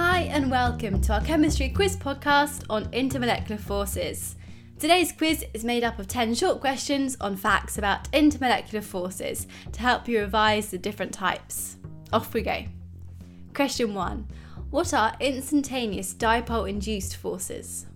Hi, and welcome to our chemistry quiz podcast on intermolecular forces. Today's quiz is made up of 10 short questions on facts about intermolecular forces to help you revise the different types. Off we go. Question 1 What are instantaneous dipole induced forces?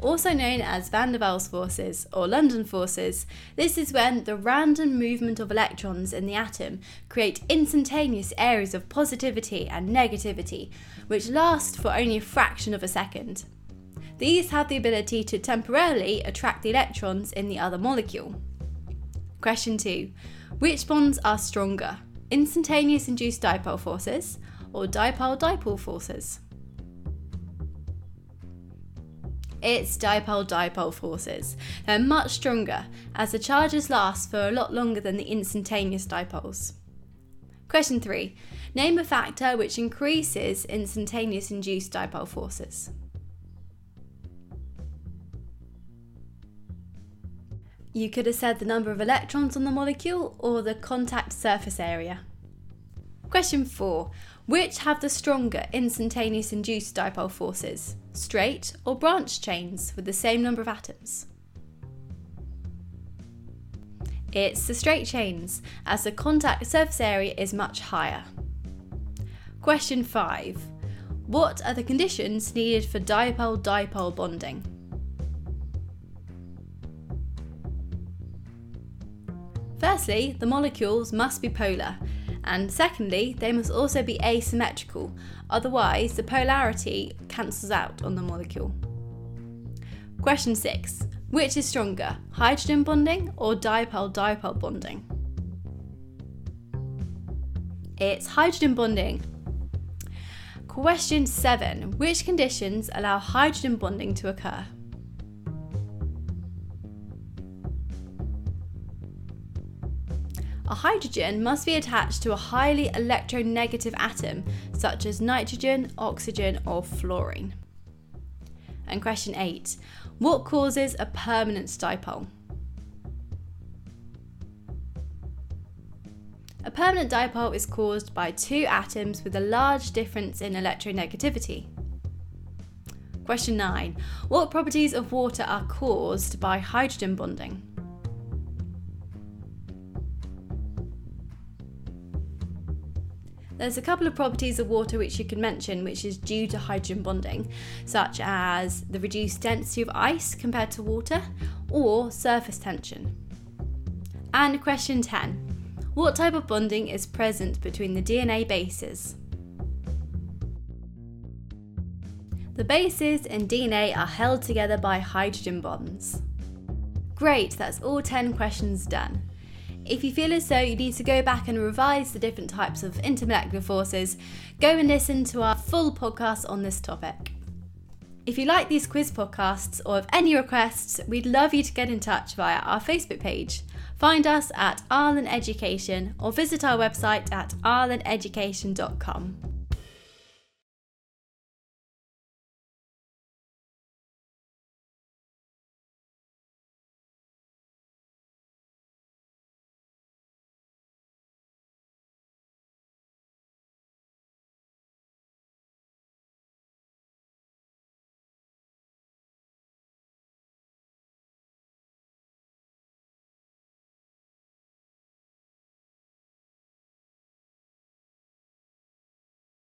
Also known as van der Waals forces or London forces. This is when the random movement of electrons in the atom create instantaneous areas of positivity and negativity, which last for only a fraction of a second. These have the ability to temporarily attract the electrons in the other molecule. Question 2. Which bonds are stronger? Instantaneous induced dipole forces or dipole dipole forces? It's dipole dipole forces. They're much stronger, as the charges last for a lot longer than the instantaneous dipoles. Question 3. Name a factor which increases instantaneous induced dipole forces. You could have said the number of electrons on the molecule or the contact surface area. Question 4. Which have the stronger instantaneous induced dipole forces? Straight or branch chains with the same number of atoms? It's the straight chains, as the contact surface area is much higher. Question 5. What are the conditions needed for dipole dipole bonding? Firstly, the molecules must be polar, and secondly, they must also be asymmetrical, otherwise, the polarity cancels out on the molecule. Question 6 Which is stronger, hydrogen bonding or dipole dipole bonding? It's hydrogen bonding. Question 7 Which conditions allow hydrogen bonding to occur? A hydrogen must be attached to a highly electronegative atom, such as nitrogen, oxygen, or fluorine. And question 8 What causes a permanent dipole? A permanent dipole is caused by two atoms with a large difference in electronegativity. Question 9 What properties of water are caused by hydrogen bonding? There's a couple of properties of water which you can mention, which is due to hydrogen bonding, such as the reduced density of ice compared to water or surface tension. And question 10 What type of bonding is present between the DNA bases? The bases in DNA are held together by hydrogen bonds. Great, that's all 10 questions done. If you feel as though you need to go back and revise the different types of intermolecular forces, go and listen to our full podcast on this topic. If you like these quiz podcasts or have any requests, we'd love you to get in touch via our Facebook page. Find us at Arlen Education or visit our website at arleneducation.com.